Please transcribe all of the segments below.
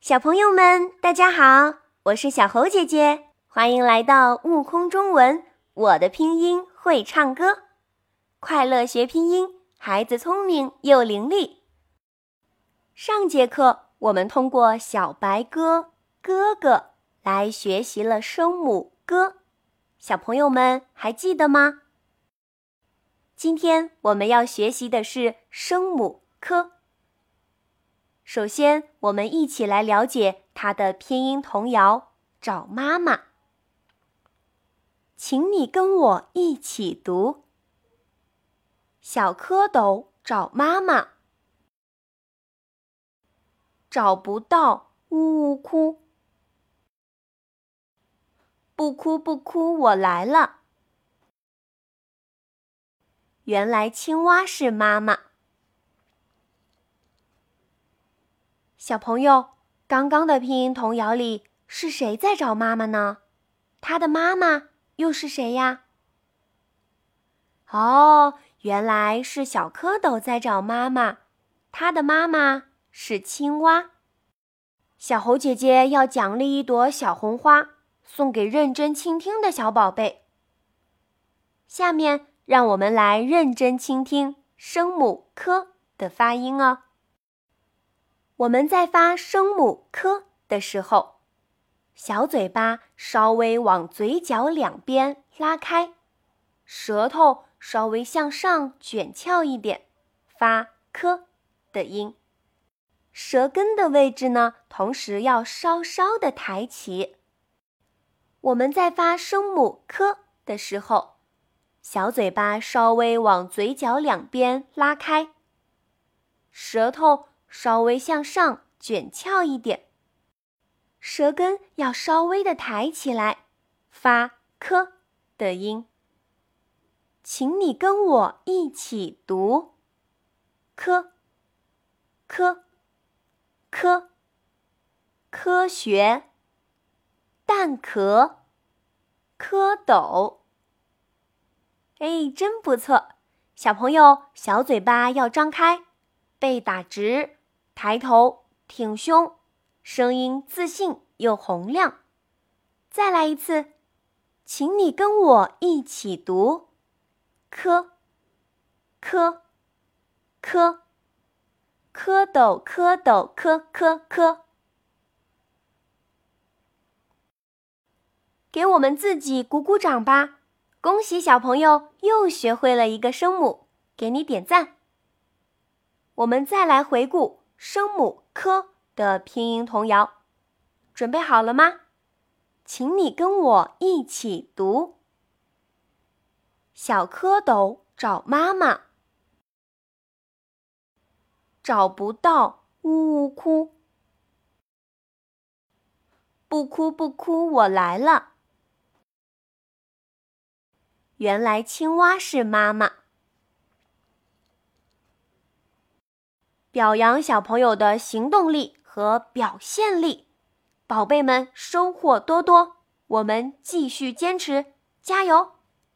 小朋友们，大家好，我是小猴姐姐，欢迎来到悟空中文。我的拼音会唱歌，快乐学拼音，孩子聪明又伶俐。上节课我们通过小白鸽哥哥来学习了声母歌，小朋友们还记得吗？今天我们要学习的是声母科。首先，我们一起来了解它的拼音童谣《找妈妈》。请你跟我一起读：小蝌蚪找妈妈，找不到，呜呜哭，不哭不哭，我来了。原来青蛙是妈妈。小朋友，刚刚的拼音童谣里是谁在找妈妈呢？他的妈妈又是谁呀？哦，原来是小蝌蚪在找妈妈，他的妈妈是青蛙。小猴姐姐要奖励一朵小红花，送给认真倾听的小宝贝。下面让我们来认真倾听声母“科”的发音哦。我们在发声母“ “k” ”的时候，小嘴巴稍微往嘴角两边拉开，舌头稍微向上卷翘一点，发“ “k” ”的音。舌根的位置呢，同时要稍稍的抬起。我们在发声母“ “k” ”的时候，小嘴巴稍微往嘴角两边拉开，舌头。稍微向上卷翘一点，舌根要稍微的抬起来，发科的音。请你跟我一起读：科、科、科、科学、蛋壳、蝌蚪。哎，真不错！小朋友，小嘴巴要张开，背打直。抬头挺胸，声音自信又洪亮。再来一次，请你跟我一起读：蝌、蝌、蝌、蝌蚪、蝌蚪、蝌蝌蝌。给我们自己鼓鼓掌吧！恭喜小朋友又学会了一个声母，给你点赞。我们再来回顾。声母“科”的拼音童谣，准备好了吗？请你跟我一起读：小蝌蚪找妈妈，找不到，呜呜哭，不哭不哭，我来了。原来青蛙是妈妈。表扬小朋友的行动力和表现力，宝贝们收获多多。我们继续坚持，加油！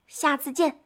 下次见。